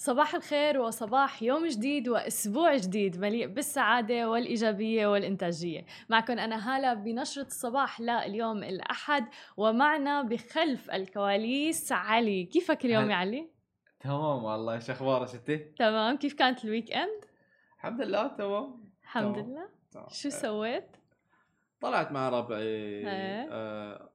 صباح الخير وصباح يوم جديد وأسبوع جديد مليء بالسعادة والإيجابية والإنتاجية. معكم أنا هالة بنشرة الصباح لليوم الأحد ومعنا بخلف الكواليس علي. كيفك اليوم يا علي؟ تمام والله. شو أخبارك أنت؟ تمام. كيف كانت ال weekend؟ الحمد لله تمام. الحمد تمام. لله. تمام. شو سويت؟ طلعت مع ربعي آه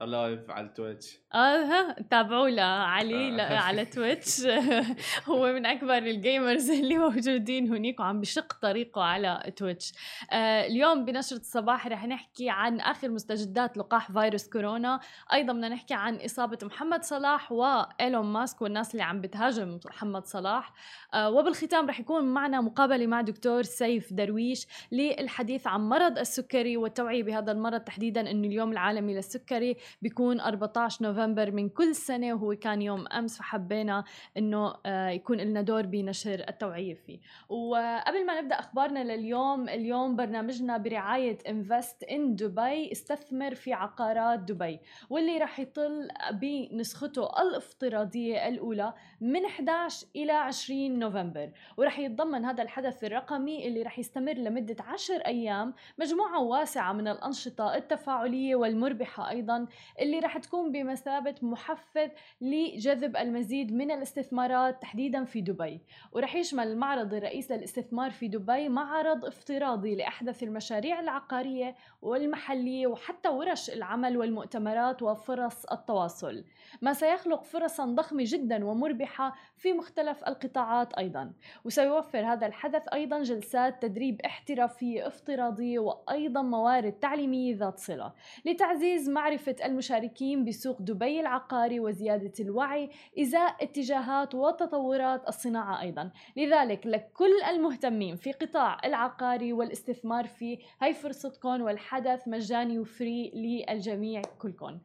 live على تويتش آه تابعوا لعلي آه. على تويتش هو من أكبر ال gamers اللي موجودين هنيك وعم بشق طريقه على تويتش آه اليوم بنشرة الصباح رح نحكي عن آخر مستجدات لقاح فيروس كورونا. أيضا بدنا نحكي عن إصابة محمد صلاح وايلون ماسك والناس اللي عم بتهاجم محمد صلاح. آه وبالختام رح يكون معنا مقابلة مع دكتور سيف درويش للحديث عن مرض السكري والتوعية بهذا المرض تحديدا إنه اليوم العالمي للسكري. بيكون 14 نوفمبر من كل سنة وهو كان يوم أمس فحبينا إنه آه، يكون لنا دور بنشر التوعية فيه. وقبل ما نبدأ أخبارنا لليوم اليوم برنامجنا برعاية انفست ان دبي استثمر في عقارات دبي واللي رح يطل بنسخته الافتراضية الأولى من 11 إلى 20 نوفمبر. ورح يتضمن هذا الحدث الرقمي اللي رح يستمر لمدة 10 أيام مجموعة واسعة من الأنشطة التفاعلية والمربحة أيضا اللي رح تكون بمثابة محفز لجذب المزيد من الاستثمارات تحديدا في دبي. ورح يشمل المعرض الرئيس للاستثمار في دبي معرض افتراضي لأحدث المشاريع العقارية والمحلية وحتى ورش العمل والمؤتمرات وفرص التواصل. ما سيخلق فرصا ضخمة جدا ومربحة في مختلف القطاعات أيضا. وسيوفر هذا الحدث أيضا جلسات تدريب احترافية افتراضية وأيضا موارد تعليمية ذات صلة. لتعزيز معرفة المشاركين بسوق دبي العقاري وزيادة الوعي إزاء اتجاهات وتطورات الصناعة أيضا. لذلك لكل المهتمين في قطاع العقاري والاستثمار فيه هاي فرصتكم والحدث مجاني وفري للجميع كلكم.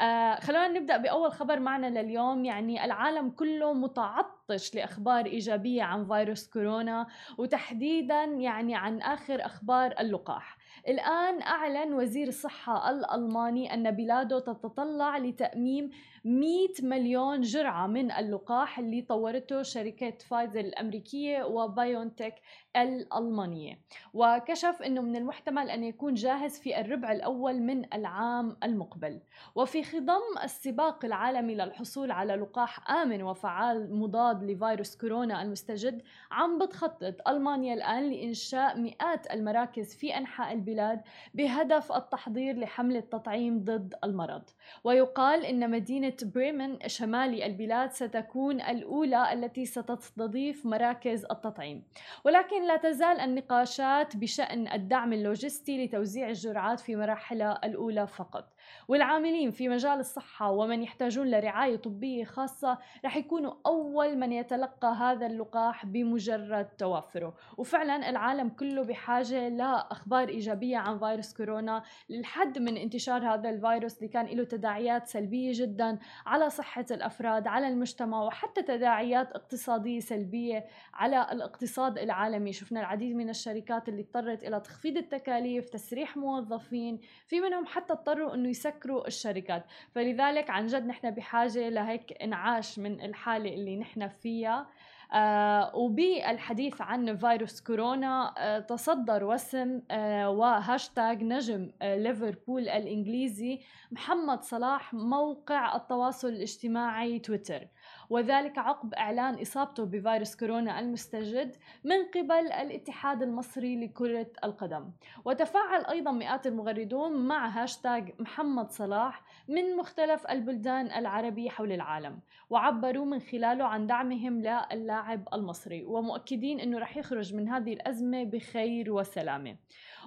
آه خلونا نبدأ بأول خبر معنا لليوم. يعني العالم كله متعطش لأخبار إيجابية عن فيروس كورونا وتحديدا يعني عن آخر أخبار اللقاح. الآن أعلن وزير الصحة الألماني أن بلاده تتطلع لتأميم 100 مليون جرعة من اللقاح اللي طورته شركة فايزر الأمريكية وبايونتك الألمانية. وكشف أنه من المحتمل أن يكون جاهز في الربع الأول من العام المقبل. وفي خضم السباق العالمي للحصول على لقاح آمن وفعال مضاد لفيروس كورونا المستجد عم بتخطط ألمانيا الآن لإنشاء مئات المراكز في أنحاء البلاد بهدف التحضير لحملة تطعيم ضد المرض. ويقال أن مدينة بريمن شمالي البلاد ستكون الأولى التي ستستضيف مراكز التطعيم. ولكن لا تزال النقاشات بشأن الدعم اللوجستي لتوزيع الجرعات في مراحلها الأولى فقط. والعاملين في مجال الصحة ومن يحتاجون لرعاية طبية خاصة رح يكونوا أول من يتلقى هذا اللقاح بمجرد توافره. وفعلا العالم كله بحاجة لأخبار إيجابية عن فيروس كورونا للحد من انتشار هذا الفيروس اللي كان له تداعيات سلبية جدا على صحة الأفراد على المجتمع وحتى تداعيات اقتصادية سلبية على الاقتصاد العالمي. شفنا العديد من الشركات اللي اضطرت إلى تخفيض التكاليف تسريح موظفين في منهم حتى اضطروا أنه يسكروا الشركات. فلذلك عن جد نحن بحاجة لهيك إنعاش من الحالة اللي نحن فيها. آه وبالحديث عن فيروس كورونا آه تصدر وسم آه وهاشتاج نجم آه ليفربول الإنجليزي محمد صلاح موقع التواصل الاجتماعي تويتر. وذلك عقب إعلان إصابته بفيروس كورونا المستجد من قبل الاتحاد المصري لكرة القدم. وتفاعل أيضا مئات المغردون مع هاشتاج محمد صلاح من مختلف البلدان العربية حول العالم وعبروا من خلاله عن دعمهم للاعب المصري ومؤكدين أنه رح يخرج من هذه الأزمة بخير وسلامة.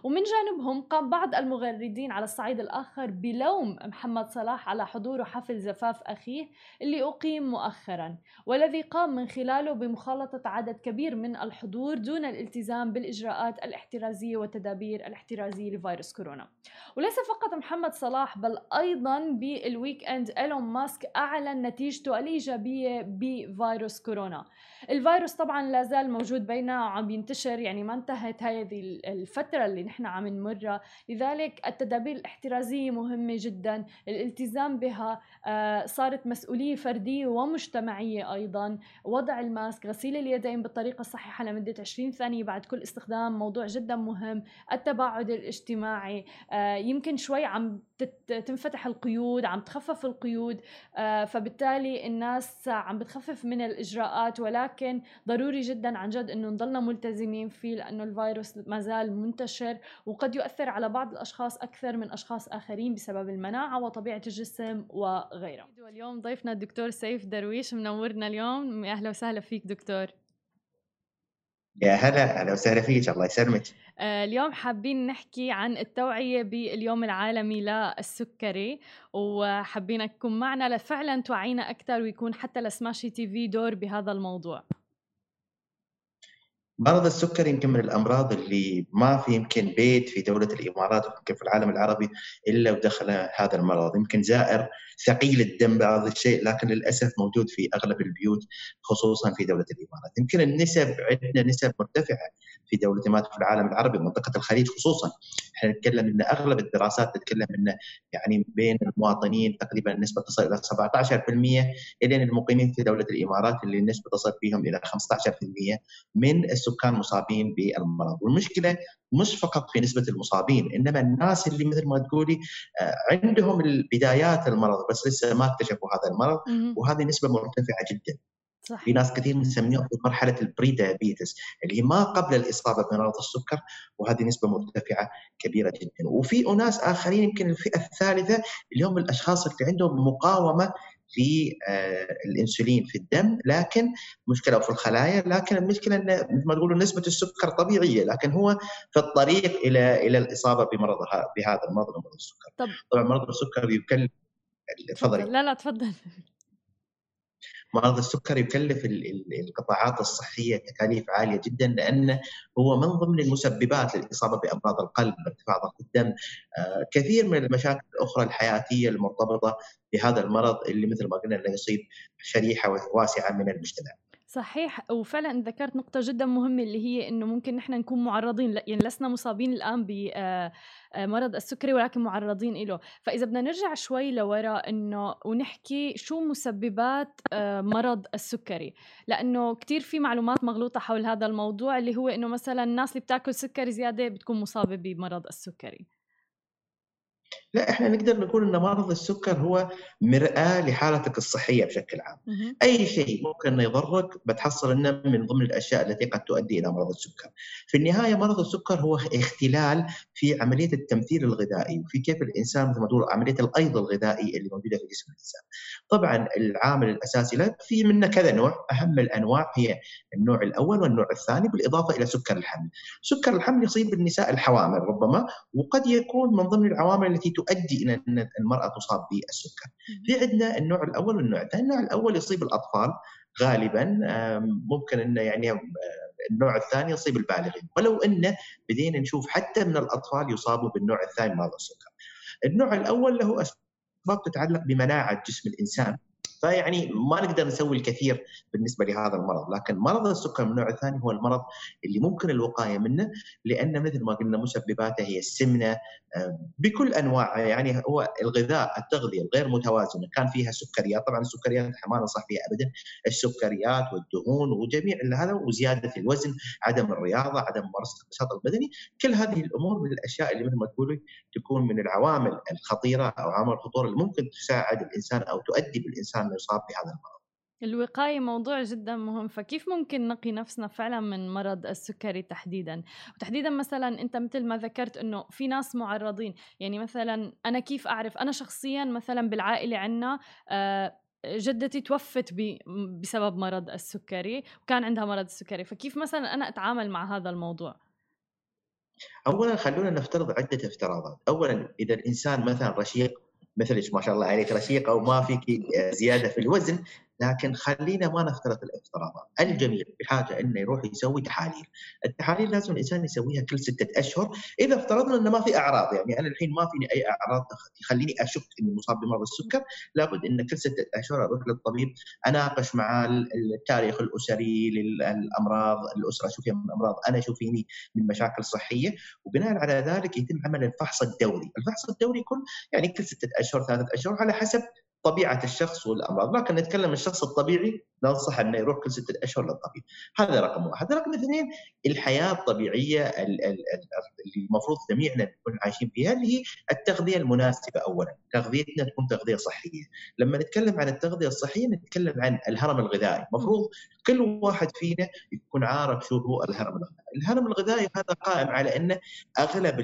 ومن جانبهم قام بعض المغردين على الصعيد الآخر بلوم محمد صلاح على حضوره حفل زفاف أخيه اللي أقيم مؤخرا والذي قام من خلاله بمخالطة عدد كبير من الحضور دون الالتزام بالإجراءات الاحترازية والتدابير الاحترازية لفيروس كورونا. وليس فقط محمد صلاح بل أيضا بال weekend إيلون ماسك أعلن نتيجته الإيجابية بفيروس كورونا. الفيروس طبعا لا زال موجود بيننا وعم ينتشر يعني ما انتهت هذه الفترة اللي نحن عم نمرها. لذلك التدابير الاحترازية مهمة جدا. الالتزام بها آه، صارت مسؤولية فردية ومجتمعية أيضا. وضع ال mask غسيل اليدين بالطريقة الصحيحة لمدة 20 ثانية بعد كل استخدام موضوع جدا مهم. التباعد الاجتماعي آه، يمكن شوي عم تنفتح القيود عم تخفف القيود آه، فبالتالي الناس عم بتخفف من الإجراءات ولكن ضروري جدا عن جد أنه نضلنا ملتزمين فيه لأنه الفيروس ما زال منتشر وقد يؤثر على بعض الأشخاص أكثر من أشخاص آخرين بسبب المناعة وطبيعة الجسم وغيرها واليوم ضيفنا الدكتور سيف درويش منورنا اليوم. أهلا وسهلا فيك دكتور. يا هلا أهلا وسهلا فيك الله يسلمك. اليوم حابين نحكي عن التوعية باليوم العالمي للسكري وحابين تكون معنا لفعلا توعينا أكثر ويكون حتى لسماشي تي في دور بهذا الموضوع. مرض السكر يمكن من الأمراض اللي ما في يمكن بيت في دولة الإمارات ويمكن في العالم العربي إلا ودخل هذا المرض، يمكن زائر ثقيل الدم بعض الشيء لكن للأسف موجود في أغلب البيوت خصوصا في دولة الإمارات، يمكن النسب عندنا نسب مرتفعة في دولة الإمارات في العالم العربي منطقة الخليج خصوصا، إحنا نتكلم إن أغلب الدراسات تتكلم إن يعني بين المواطنين تقريبا النسبة تصل إلى 17% الين المقيمين في دولة الإمارات اللي النسبة تصل فيهم إلى 15% من السكان مصابين بالمرض، والمشكلة مش فقط في نسبة المصابين إنما الناس اللي مثل ما تقولي آه، عندهم البدايات المرض بس لسه ما اكتشفوا هذا المرض وهذه نسبة مرتفعة جدا. صحيح. في ناس كثير نسميهم في مرحلة البري دايابيتس اللي هي ما قبل الإصابة بمرض السكر وهذه نسبة مرتفعة كبيرة جدا. وفي أناس آخرين يمكن الفئة الثالثة اللي هم الأشخاص اللي عندهم مقاومة للانسولين في الدم لكن مشكلة في الخلايا لكن المشكلة إن مثل ما تقولوا نسبة السكر طبيعية لكن هو في الطريق إلى إلى الإصابة بمرض بهذا المرض مرض السكر. طب. طبعا مرض السكر يكلف تفضلي لا لا تفضل. مرض السكر يكلف القطاعات الصحية تكاليف عالية جدا لأنه هو من ضمن المسببات للاصابة بأمراض القلب، ارتفاع ضغط الدم، آه، كثير من المشاكل الأخرى الحياتية المرتبطة بهذا المرض اللي مثل ما قلنا إنه يصيب شريحة واسعة من المجتمع. صحيح وفعلا ذكرت نقطة جدا مهمة اللي هي إنه ممكن نحن نكون معرضين يعني لسنا مصابين الآن بمرض آه، السكري ولكن معرضين له، فإذا بدنا نرجع شوي لورا إنه ونحكي شو مسببات آه، مرض السكري، لأنه كثير في معلومات مغلوطة حول هذا الموضوع اللي هو إنه مثلا الناس اللي بتاكل سكر زيادة بتكون مصابة بمرض السكري. لا إحنا نقدر نقول إن مرض السكر هو مرآة لحالتك الصحية بشكل عام. أي شيء ممكن إنه يضرك بتحصل إنه من ضمن الأشياء التي قد تؤدي إلى مرض السكر. في النهاية مرض السكر هو اختلال في عملية التمثيل الغذائي وفي كيف الإنسان مثل ما تقول عملية الأيض الغذائي اللي موجودة في جسم الإنسان. طبعا العامل الأساسي له في منه كذا نوع، أهم الأنواع هي النوع الأول والنوع الثاني بالإضافة إلى سكر الحمل. سكر الحمل يصيب النساء الحوامل ربما وقد يكون من ضمن العوامل التي تؤدي إلى أن المرأة تصاب بالسكر. في عندنا النوع الأول والنوع الثاني، النوع الأول يصيب الأطفال غالبا ممكن إنه يعني النوع الثاني يصيب البالغين ولو انه بدينا نشوف حتى من الأطفال يصابوا بالنوع الثاني من السكر. النوع الأول له أسباب تتعلق بمناعة جسم الإنسان فيعني ما نقدر نسوي الكثير بالنسبة لهذا المرض، لكن مرض السكر من النوع الثاني هو المرض اللي ممكن الوقاية منه لأن مثل ما قلنا مسبباته هي السمنة آه، بكل انواعها يعني هو الغذاء التغذية الغير متوازنة كان فيها سكريات، طبعا السكريات ما ننصح فيها ابدا، السكريات والدهون وجميع هذا وزيادة الوزن، عدم الرياضة، عدم ممارسة النشاط البدني، كل هذه الأمور من الأشياء اللي مثل ما تقولي تكون من العوامل الخطيرة أو عوامل الخطورة اللي ممكن تساعد الإنسان أو تؤدي بالإنسان يصاب بهذا المرض. الوقاية موضوع جدا مهم فكيف ممكن نقي نفسنا فعلا من مرض السكري تحديدا؟ وتحديدا مثلا أنت مثل ما ذكرت إنه في ناس معرضين يعني مثلا أنا كيف أعرف؟ أنا شخصيا مثلا بالعائلة عنا آه، جدتي توفت بسبب مرض السكري وكان عندها مرض السكري فكيف مثلا أنا أتعامل مع هذا الموضوع؟ اولا خلونا نفترض عدة افتراضات. اولا إذا الإنسان مثلا رشيق مثلك ما شاء الله عليك رشيقه وما فيك زيادة في الوزن لكن خلينا ما نفترض الافتراضات. الجميع بحاجة إنه يروح يسوي تحاليل. التحاليل لازم الإنسان يسويها كل ستة أشهر. إذا افترضنا إنه ما في أعراض يعني أنا الحين ما فيني أي أعراض تخليني أشك إني مصاب بمرض السكر لابد إن كل ستة أشهر أروح للطبيب أناقش مع التاريخ الأسري للأمراض الأسرة شو فيها من أمراض أنا شو فيني من مشاكل صحية. وبناء على ذلك يتم عمل الفحص الدوري. الفحص الدوري يكون يعني كل ستة أشهر ثلاثة أشهر على حسب طبيعة الشخص والأمراض. لكن نتكلم الشخص الطبيعي ننصح أنه يروح كل ستة أشهر للطبيب. هذا رقم واحد. رقم اثنين الحياة الطبيعية اللي المفروض جميعنا نكون عايشين فيها اللي هي التغذية المناسبة اولا. تغذيتنا تكون تغذية صحية. لما نتكلم عن التغذية الصحية نتكلم عن الهرم الغذائي. المفروض كل واحد فينا يكون عارف شو هو الهرم الغذائي. الهرم الغذائي هذا قائم على ان أغلب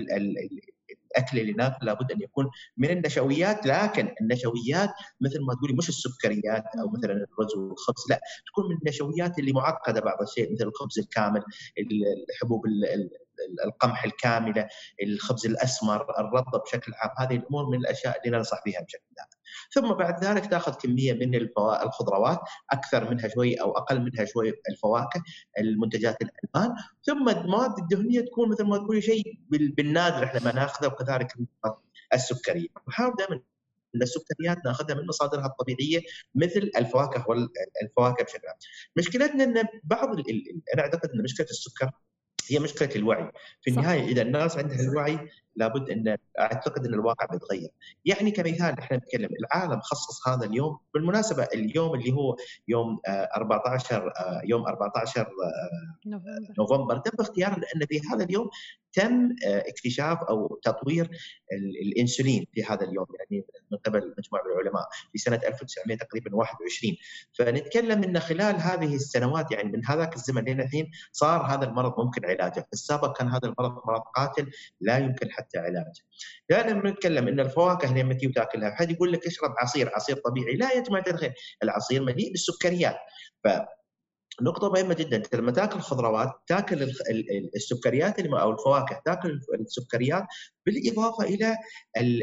الأكل اللي ناكل لابد أن يكون من النشويات لكن النشويات مثل ما تقولي مش السكريات أو مثلا الرز والخبز لا تكون من النشويات اللي معقدة بعض الشيء مثل الخبز الكامل الحبوب القمح الكاملة الخبز الأسمر الرطب بشكل عام هذه الأمور من الأشياء اللي ننصح بها بشكل عام. ثم بعد ذلك تاخذ كمية من الخضروات أكثر منها شوي أو أقل منها شوي الفواكه المنتجات الألبان. ثم المواد الدهنية تكون مثل ما تقولي شيء بالنادر إحنا ما ناخذه وكذلك السكريه نحاول دائما إن السكريات ناخذها من مصادرها الطبيعية مثل الفواكه والفواكه بشكل عام. مشكلتنا إن بعض أنا أعتقد إن مشكلة السكر هي مشكلة الوعي. في النهاية إذا الناس عندها الوعي لابد ان أعتقد أن الواقع بيتغير. يعني كمثال إحنا نتكلم العالم خصص هذا اليوم بالمناسبة اليوم اللي هو يوم 14 آه، آه، يوم 14 آه، نوفمبر. تم اختياره لأن في هذا اليوم تم اكتشاف أو تطوير الإنسولين في هذا اليوم يعني من قبل مجموعة من العلماء في سنة 1900 تقريبا 21 فنتكلم إن خلال هذه السنوات يعني من هذاك الزمن لين الحين صار هذا المرض ممكن علاجه. في السابق كان هذا المرض مرض قاتل لا يمكن حتى علاج. دائما بنتكلم إن الفواكه لما تجي وتأكلها حد يقول لك اشرب عصير عصير طبيعي لا يا جماعة الخير العصير مليء بالسكريات. ف نقطة مهمة جدا أنت لما تأكل خضروات تأكل السكريات أو الفواكه تأكل السكريات بالإضافة إلى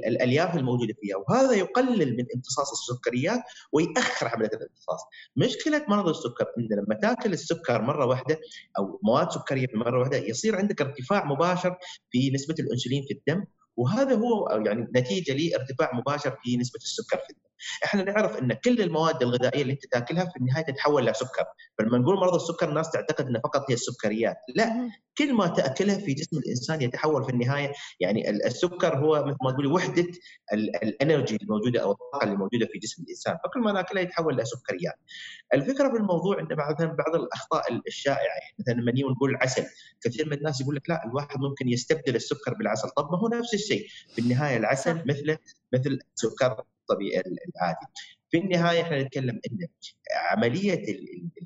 الألياف الموجودة فيها وهذا يقلل من امتصاص السكريات ويأخر عملية الامتصاص. مشكلة مرض السكر ان لما تأكل السكر مرة واحدة أو مواد سكرية مرة واحدة يصير عندك ارتفاع مباشر في نسبة الأنسولين في الدم وهذا هو يعني نتيجة لارتفاع مباشر في نسبة السكر في الدم. إحنا نعرف إن كل المواد الغذائية اللي أنت تأكلها في النهاية تتحول لسكر، فلما نقول مرض السكر الناس تعتقد إنه فقط هي السكريات، لا كل ما تاكله في جسم الإنسان يتحول في النهاية يعني السكر هو مثل ما تقولي وحدة الإنرجي الموجودة أو الطاقة اللي موجودة في جسم الإنسان، فكل ما ناكله يتحول لسكريات. الفكرة في الموضوع إن بعض بعض الأخطاء الشائعة يعني مثلا لما نقول عسل، كثير من الناس يقول لك لا الواحد ممكن يستبدل السكر بالعسل، طب ما هو نفس الشيء، في النهاية العسل مثله مثل السكر. الطبيعي العادي. في النهاية إحنا نتكلم إن عملية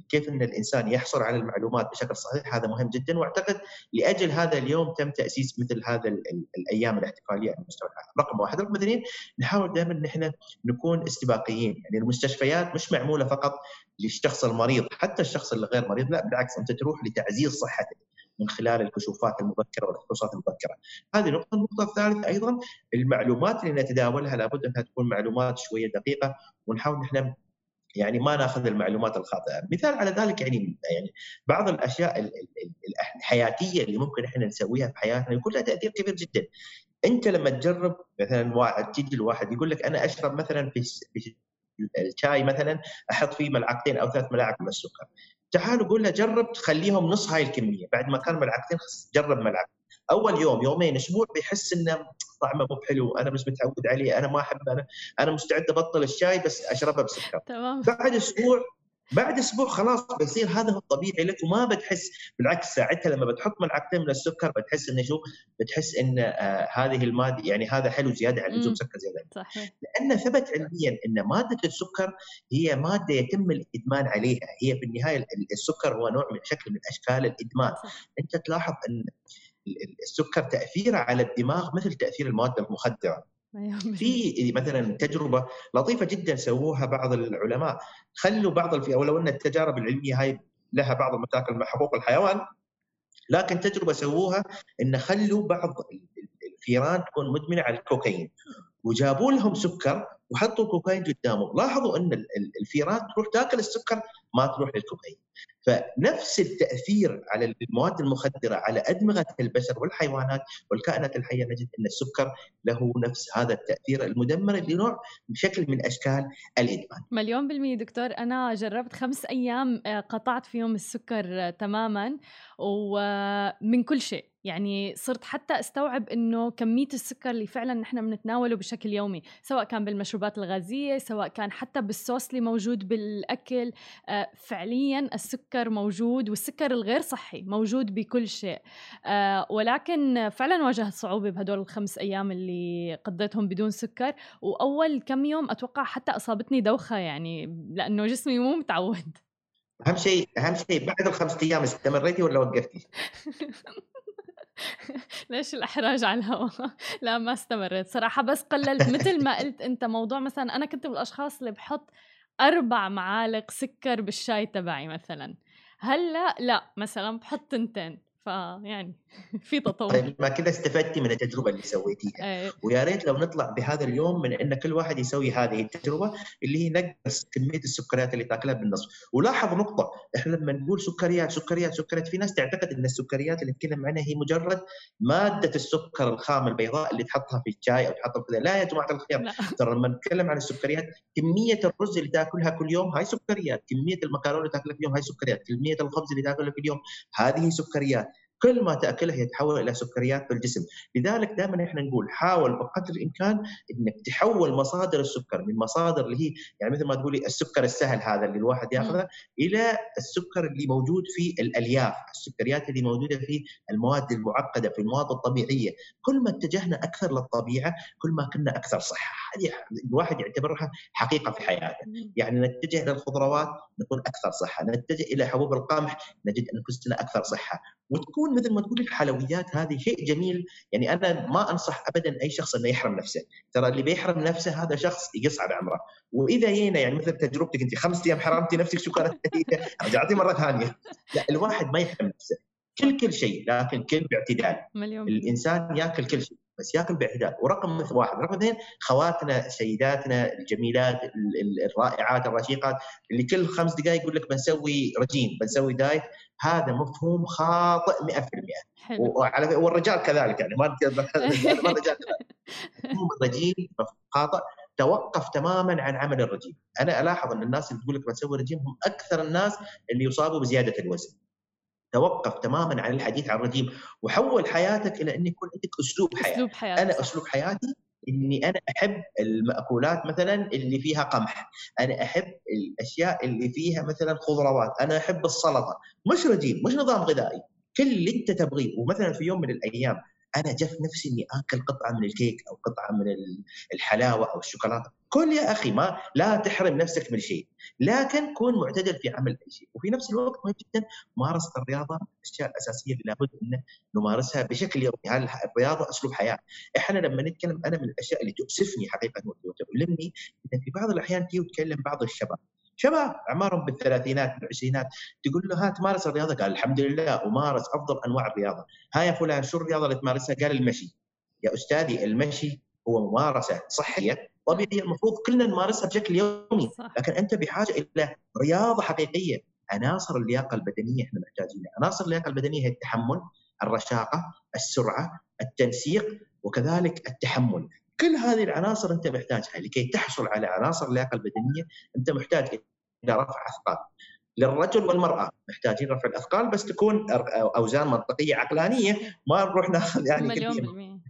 كيف إن الإنسان يحصل على المعلومات بشكل صحيح هذا مهم جدا. وأعتقد لأجل هذا اليوم تم تأسيس مثل هذا الأيام الاحتفالية على مستوى العالم، رقم واحد، رقم اثنين نحاول دائما إن إحنا نكون استباقيين، يعني المستشفيات مش معمولة فقط للشخص المريض، حتى الشخص الغير مريض لا بالعكس أنت تروح لتعزيز صحته، من خلال الكشوفات المبكرة والفحوصات المبكرة. هذه نقطة، النقطة الثالثة أيضا المعلومات اللي نتداولها لابد أنها تكون معلومات شوية دقيقة ونحاول نحن يعني ما نأخذ المعلومات الخاطئة، مثال على ذلك يعني يعني بعض الأشياء الحياتية اللي ممكن إحنا نسويها في حياتنا يكون لها تأثير كبير جدا. أنت لما تجرب مثلا واحد تيجي الواحد يقول لك أنا أشرب مثلا في الشاي مثلا أحط فيه ملعقتين أو ثلاث ملاعق من السكر. تعال قول له جرب تخليهم نص هاي الكمية. بعد ما كان ملعقتين جرب ملعقة. أول يوم يومين أسبوع بيحس إنه طعمه مو حلو أنا مش متعود عليه. أنا ما أحب أنا أنا مستعد أبطل الشاي بس أشربه بسكر. تمام. بعد أسبوع بعد أسبوع خلاص بيصير هذا هو الطبيعي لك وما بتحس بالعكس ساعتها لما بتحط ملعقتين من السكر بتحس إنه شو؟ بتحس إن آه هذه المادة يعني هذا حلو زيادة عن اللزوم سكر زيادة صحيح. لأن ثبت علميا إن مادة السكر هي مادة يتم الإدمان عليها. هي في النهايه السكر هو نوع من شكل من أشكال الإدمان. صح. أنت تلاحظ إن السكر تأثيره على الدماغ مثل تأثير المواد المخدرة. في مثلا تجربة لطيفة جدا سووها بعض العلماء. خلوا بعض الفئة ولو أن التجارب العلمية هاي لها بعض المشاكل مع حقوق الحيوان لكن تجربة سووها إن خلوا بعض الفيران تكون مدمنة على الكوكايين. وجابوا لهم سكر وحطوا الكوكايين قدامه لاحظوا إن الفيران تروح تاكل السكر ما تروح للكوكايين فنفس التأثير على المواد المخدرة على أدمغة البشر والحيوانات والكائنات الحية نجد أن السكر له نفس هذا التأثير المدمر لنوع بشكل من أشكال الإدمان. مليون بالمية دكتور. أنا جربت خمس أيام آه، قطعت فيهم السكر تماما ومن كل شيء. يعني صرت حتى أستوعب إنه كمية السكر اللي فعلا نحن بنتناوله بشكل يومي سواء كان بالمشروبات الغازية سواء كان حتى بالصوص اللي موجود بالأكل فعليا السكر موجود والسكر الغير صحي موجود بكل شيء. آه، ولكن فعلا واجهت صعوبة بهدول الخمس أيام اللي قضيتهم بدون سكر. وأول كم يوم أتوقع حتى أصابتني دوخة يعني لأنه جسمي مو متعود. أهم شيء أهم شيء بعد الخمس أيام استمريتي ولا وقفتي؟ ليش الإحراج على الهواء؟ لا ما استمريت صراحة. بس قللت. مثل ما قلت أنت موضوع مثلا أنا كنت من الأشخاص اللي بحط أربع معالق سكر بالشاي تبعي مثلا. هلأ لا مثلا بحط تنتين. فيعني في تطور. طيب ما كذا استفدتي من التجربة اللي سويتيها. أيه. ويا ريت لو نطلع بهذا اليوم من إن كل واحد يسوي هذه التجربة اللي هي نقص كمية السكريات اللي تأكلها بالنصف ولاحظ نقطة إحنا لما نقول سكريات سكريات سكريات في ناس تعتقد إن السكريات اللي نتكلم عنها هي مجرد مادة السكر الخام البيضاء اللي تحطها في الشاي أو تحطها في لا يا جماعة الخير ترى لما نتكلم عن السكريات كمية الرز اللي تأكلها كل يوم هاي سكريات. كمية المكرونة اللي تأكلها في اليوم هاي سكريات. كمية الخبز اللي تأكلها في اليوم هذه سكريات. كل ما تاكلها يتحول إلى سكريات في الجسم، لذلك دائما إحنا نقول حاول بقدر الإمكان إنك تحول مصادر السكر من مصادر اللي هي يعني مثل ما تقولي السكر السهل هذا اللي الواحد يأخذه إلى السكر اللي موجود في الألياف، السكريات اللي موجودة في المواد المعقدة في المواد الطبيعية، كل ما اتجهنا أكثر للطبيعة كل ما كنا أكثر صحة، الواحد يعتبرها حقيقة في حياته، يعني نتجه للخضروات نكون أكثر صحة، نتجه إلى حبوب القمح نجد انفسنا أكثر صحة، وتكون مثل ما تقول الحلويات هذه شيء جميل. يعني أنا ما أنصح ابدا أي شخص إنه يحرم نفسه. ترى اللي بيحرم نفسه هذا شخص يقصعد عمره. وإذا جينا يعني مثل تجربتك أنت خمس أيام حرمتي نفسك شو كانت؟ رجعتي مرة ثانية. لا الواحد ما يحرم نفسه. كل كل شيء لكن كل باعتدال. مليون الإنسان يأكل كل شيء. بس ياكل باعتدال ورقم واحد. رقم اثنين خواتنا سيداتنا الجميلات الرائعات الرشيقات اللي كل خمس دقائق يقول لك بنسوي رجيم بنسوي دايت هذا مفهوم خاطئ 100% وعلى والرجال كذلك يعني ما الرجال مفهوم الرجيم خاطئ. توقف تماما عن عمل الرجيم. أنا ألاحظ أن الناس اللي تقول لك بسوي رجيم هم أكثر الناس اللي يصابوا بزيادة الوزن. توقف تماما عن الحديث عن الرجيم وحول حياتك إلى ان يكون عندك أسلوب حياة. أسلوب حياة أنا أسلوب حياتي إني أنا أحب المأكولات مثلا اللي فيها قمح، أنا أحب الأشياء اللي فيها مثلا خضروات، أنا أحب السلطة، مش رجيم، مش نظام غذائي، كل اللي أنت تبغيه. ومثلا في يوم من الأيام أنا جف نفسي إني آكل قطعة من الكيك أو قطعة من الحلاوة أو الشوكولاتة. كل يا أخي ما لا تحرم نفسك من شيء لكن كون معتدل في عمل أي شيء. وفي نفس الوقت مهم جدا ممارسة الرياضة الأشياء الأساسية اللي لابد إن نمارسها بشكل يومي. هل الرياضة أسلوب حياة؟ إحنا لما نتكلم أنا من الأشياء اللي تؤسفني حقيقة وتؤلمني إن في بعض الأحيان تيجي وتكلم بعض الشباب. شباب أعمارهم بالثلاثينات بالعشرينات تقول له ها تمارس الرياضة؟ قال الحمد لله أمارس أفضل أنواع الرياضة. ها يا فلان شو الرياضة اللي تمارسها؟ قال المشي. يا أستاذي المشي هو ممارسة صحية طبيعيه المفروض كلنا نمارسها بشكل يومي. لكن أنت بحاجة إلى رياضة حقيقية. عناصر اللياقة البدنية إحنا محتاجينها. عناصر اللياقة البدنية هي التحمل الرشاقة السرعة التنسيق وكذلك التحمل. كل هذه العناصر أنت محتاجها. لكي تحصل على عناصر اللياقة البدنية أنت محتاج إلى رفع أثقال. للرجل والمرأة محتاجين رفع الأثقال بس تكون أوزان منطقية عقلانية ما نروح ناخذ يعني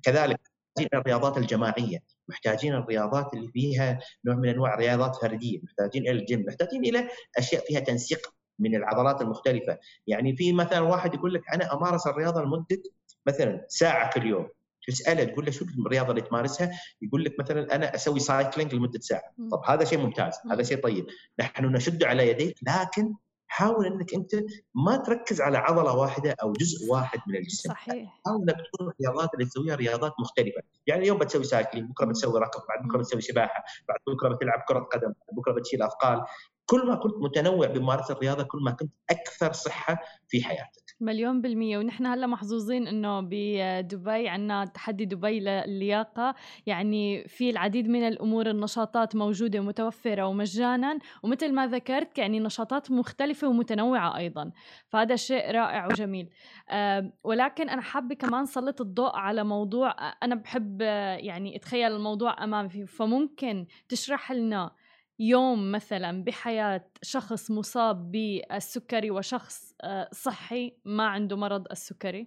كذلك محتاجين الرياضات الجماعية محتاجين الرياضات اللي فيها نوع من أنواع الرياضات فردية محتاجين إلى الجيم محتاجين إلى أشياء فيها تنسيق من العضلات المختلفة. يعني في مثلا واحد يقول لك أنا أمارس الرياضة لمدة مثلا ساعة كل يوم تسأله تقول له شو الرياضة اللي تمارسها؟ يقول لك مثلا أنا أسوي cycling لمدة ساعة، طب هذا شيء ممتاز، هذا شيء طيب، نحن نشد على يديك لكن حاول إنك أنت ما تركز على عضلة واحدة أو جزء واحد من الجسم. صحيح. حاول إنك تكون الرياضات اللي تسويها رياضات مختلفة. يعني اليوم بتسوي cycling بكرة بتسوي ركض بعد بكرة بتسوي سباحة بعد بكرة بتلعب كرة قدم بكرة بتشيل أثقال. كل ما كنت متنوع بممارسة الرياضة كل ما كنت أكثر صحة في حياتك مليون بالمية. ونحن هلأ محظوظين إنه بدبي عنا تحدي دبي للياقة. يعني في العديد من الأمور النشاطات موجودة ومتوفرة ومجانا. ومثل ما ذكرت يعني نشاطات مختلفة ومتنوعة أيضا. فهذا شيء رائع وجميل. أه ولكن أنا حابة كمان سلط الضوء على موضوع أنا بحب يعني أتخيل الموضوع أمامي. فممكن تشرح لنا يوم مثلا بحياة شخص مصاب بالسكري وشخص آه، صحي ما عنده مرض السكري؟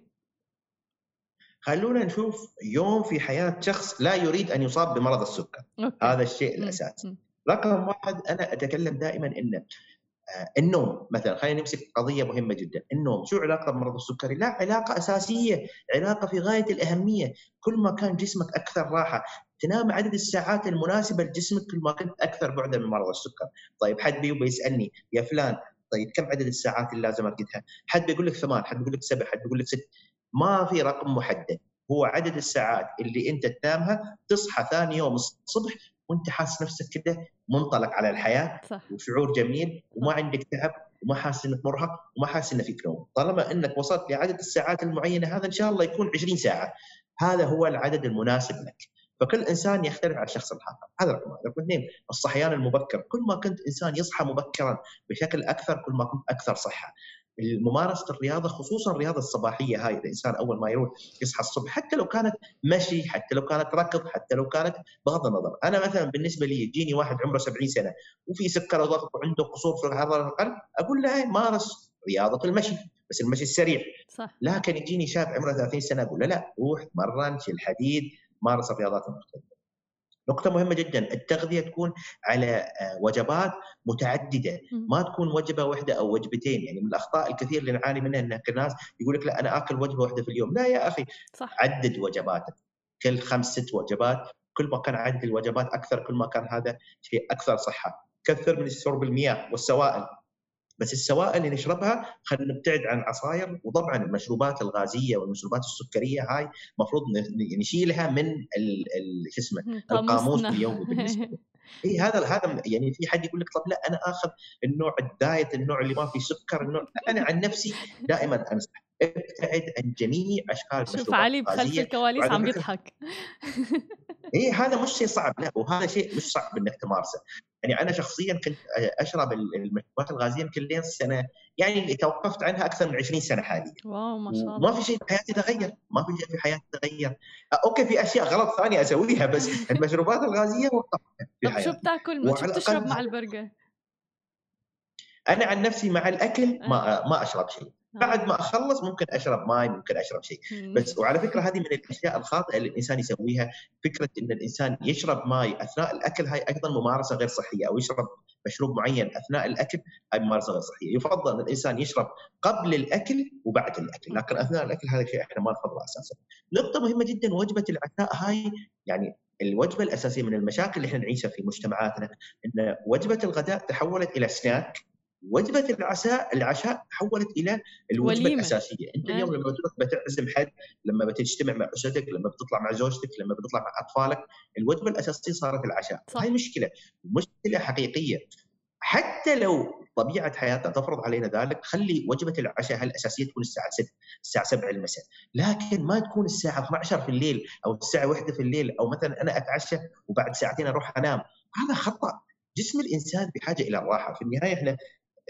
خلونا نشوف يوم في حياة شخص لا يريد أن يصاب بمرض السكر. okay. هذا الشيء الأساسي. رقم واحد أنا أتكلم دائما أن آه، النوم مثلا خلينا نمسك قضية مهمة جدا. النوم شو علاقة بمرض السكري؟ لا علاقة أساسية علاقة في غاية الأهمية. كل ما كان جسمك أكثر راحة تنام عدد الساعات المناسبة لجسمك كل ما كنت أكثر بعدا من مرض السكر. طيب حد بيجي يسألني يا فلان طيب كم عدد الساعات اللي لازم أرقدها؟ حد بيقول لك ثمان حد بيقول لك سبع حد بيقول لك ست. ما في رقم محدد. هو عدد الساعات اللي أنت تنامها تصحى ثاني يوم الصبح وأنت حاسس نفسك كده منطلق على الحياة صح. وشعور جميل وما عندك تعب وما حاسس إنك مرهق وما حاسس إنه فيك نوم طالما إنك وصلت لعدد الساعات المعينة هذا إن شاء الله يكون 20 ساعة. هذا هو العدد المناسب لك. فكل إنسان يختلف عن الشخص الآخر. هذا رقم واحد. رقم اثنين الصحيان المبكر. كل ما كنت إنسان يصحى مبكرا بشكل أكثر كل ما كنت أكثر صحة. ممارسة الرياضة خصوصا الرياضة الصباحية هاي الانسان أول ما يروح يصحى الصبح حتى لو كانت مشي حتى لو كانت ركض حتى لو كانت بغض النظر. أنا مثلا بالنسبة لي يجيني واحد عمره 70 سنة وفي سكر وضغط وعنده قصور في عضله القلب أقول له مارس رياضة المشي بس المشي السريع. صح. لكن يجيني شاب عمره 30 سنة أقول له لا روح تمرن شيل حديد مارس الرياضات المختلفة. نقطة مهمة جدا التغذية تكون على آه، وجبات متعددة. ما تكون وجبة واحدة أو وجبتين. يعني من الأخطاء الكثير اللي نعاني منها أن الناس يقول لك لا أنا آكل وجبة واحدة في اليوم. لا يا أخي صح. عدد وجباتك. كل خمس ست وجبات كل ما كان عدد الوجبات أكثر كل ما كان هذا شيء أكثر صحة. كثر من شرب المياه والسوائل. بس السوائل اللي نشربها خلينا نبتعد عن عصاير. وطبعا المشروبات الغازية والمشروبات السكرية هاي المفروض نشيلها من شو اسمه؟ القاموس اليومي بالنسبة إي هذا هذا يعني في حد يقول لك طب لا أنا آخذ النوع الدايت النوع اللي ما فيه سكر النوع أنا عن نفسي دائما أنصح. ابتعد عن جميع أشكال شوف علي بخلف الكواليس عم بيضحك إي هذا مش شيء صعب لا وهذا شيء مش صعب إنك تمارسه. يعني أنا شخصيا كنت أشرب المشروبات الغازية يمكن لين سنة يعني توقفت عنها أكثر من 20 سنة حاليا. wow ما شاء الله. ما في شيء في حياتي تغير ما في شيء في حياتي تغير. okay في أشياء غلط ثانية أسويها بس المشروبات الغازية وقفتها في طب شو بتاكل؟ شو بتشرب مع البرجر؟ أنا عن نفسي مع الأكل ما ما أشرب شيء. بعد ما أخلص ممكن أشرب ماي ممكن أشرب شيء. بس وعلى فكرة هذه من الأشياء الخاطئة اللي الإنسان يسويها فكرة إن الإنسان يشرب ماي أثناء الأكل هاي أيضا ممارسة غير صحية أو يشرب مشروب معين أثناء الأكل هاي ممارسة غير صحية. يفضل إن الإنسان يشرب قبل الأكل وبعد الأكل لكن أثناء الأكل هذا الشيء إحنا ما نفضله أساسا. نقطة مهمة جدا وجبة العشاء هاي يعني الوجبة الأساسية من المشاكل اللي إحنا نعيشها في مجتمعاتنا إن وجبة الغداء تحولت إلى سناك وجبة العشاء العشاء تحولت إلى الوجبة وليمة. الأساسية. أنت اليوم لما تروح بتعزم حد لما بتجتمع مع أسرتك لما بتطلع مع زوجتك لما بتطلع مع أطفالك الوجبة الأساسية صارت العشاء. صح. هاي مشكلة. مشكلة حقيقية. حتى لو طبيعة حياتنا تفرض علينا ذلك خلي وجبة العشاء الاساسيه تكون الساعة 6 الساعة 7 المساء. لكن ما تكون الساعة 12 في الليل أو الساعة 1 في الليل أو مثلا أنا أتعشى وبعد ساعتين أروح أنام. هذا خطأ. جسم الإنسان بحاجة إلى الراحة. في النهاية إحنا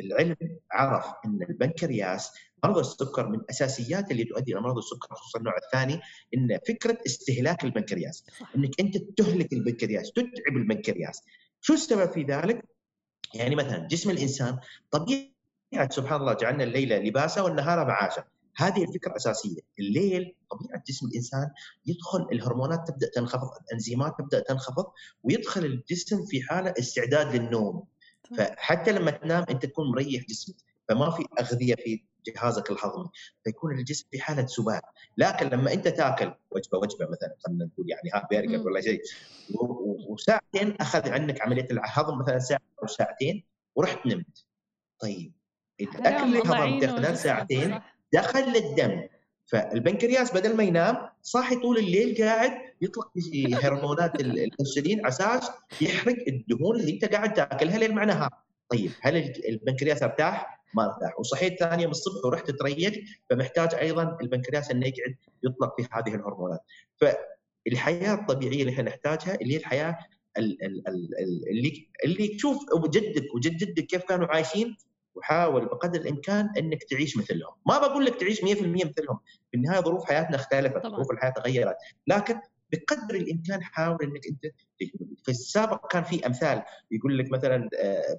العلم عرف إن البنكرياس مرض السكر من أساسيات اللي تؤدي إلى مرض السكر خصوصا النوع الثاني إن فكرة استهلاك البنكرياس إنك أنت تهلك البنكرياس تتعب البنكرياس. شو السبب في ذلك؟ يعني مثلا جسم الإنسان طبيعه سبحان الله جعلنا الليل لباسا والنهار معاشا. هذه الفكرة أساسية. الليل طبيعة جسم الإنسان يدخل الهرمونات تبدأ تنخفض الأنزيمات تبدأ تنخفض ويدخل الجسم في حالة استعداد للنوم. فحتى لما تنام أنت تكون مريح جسمك فما في أغذية في جهازك الهضمي فيكون الجسم في حالة سبات لكن لما أنت تاكل وجبة وجبة مثلا خلينا نقول يعني ها برجر ولا شيء وساعتين أخذ عنك عملية الهضم مثلا ساعة أو ساعتين ورحت نمت. طيب الاكل اللي هضمته خلال ساعتين دخل للدم. فالبنكرياس بدل ما ينام صاحي طول الليل قاعد يطلق هرمونات الانسولين على أساس يحرق الدهون اللي انت قاعد تاكلها ليل مع نهار. طيب هل البنكرياس ارتاح؟ ما ارتاح وصحيت ثاني يوم الصبح ورحت تريقت فمحتاج أيضا البنكرياس إنه يقعد يطلق في هذه الهرمونات فالحياة الطبيعية اللي إحنا نحتاجها اللي هي الحياة اللي اللي تشوف جدك وجد جدك كيف كانوا عايشين وحاول بقدر الإمكان إنك تعيش مثلهم، ما بقول لك تعيش 100% مثلهم، في النهاية ظروف حياتنا اختلفت، طبعا. ظروف الحياة تغيرت، لكن بقدر الإمكان حاول إنك أنت في السابق كان في أمثال. يقول لك مثلا آه،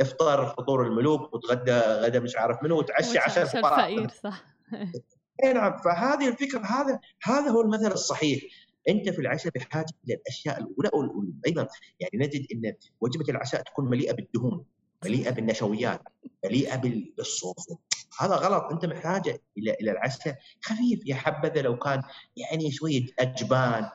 افطر فطور الملوك وتغدى غدا مش عارف منو وتعشى عشاء الفقراء صح. إي نعم. فهذه الفكرة هذا هذا هو المثل الصحيح. أنت في العشاء بحاجة إلى الأشياء الأولى أيضا يعني نجد إن وجبة العشاء تكون مليئة بالدهون. مليئة بالنشويات مليئة بالصوف هذا غلط أنت محتاجة إلى إلى العشاء خفيف. يا حبذا لو كان يعني شوية أجبان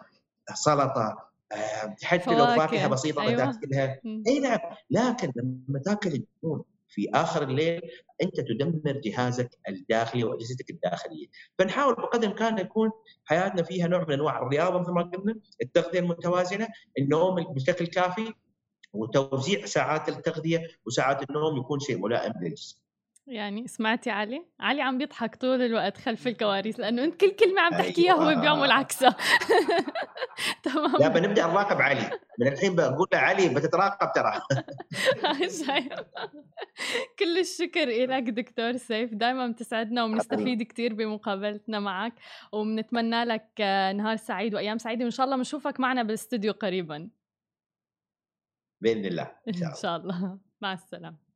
سلطة آه، حتى لو فاكهة بسيطة أيوة. تاكلها إي نعم. لكن لما تأكل الدهون في آخر الليل أنت تدمر جهازك الداخلي وأجهزتك الداخلية، فنحاول بقدر الإمكان يكون حياتنا فيها نوع من أنواع الرياضة مثل ما قلنا، التغذية المتوازنة، النوم بشكل كافي وتوزيع ساعات التغذية وساعات النوم يكون شيء ملائم للجسم. يعني سمعتي علي؟ علي عم بيضحك طول الوقت خلف الكواليس لأنه أنت كل كلمة عم تحكيها أيوة. هو بيعمل عكسها. تمام. لا بنبدأ نراقب علي. من الحين بقول له علي بتتراقب ترى. كل الشكر لك دكتور سيف. دائما بتسعدنا وبنستفيد كثير بمقابلتنا معك وبنتمنى لك نهار سعيد وأيام سعيدة. وإن شاء الله بنشوفك معنا بالاستوديو قريبا. بإذن الله إن شاء الله, إن شاء الله. مع السلامة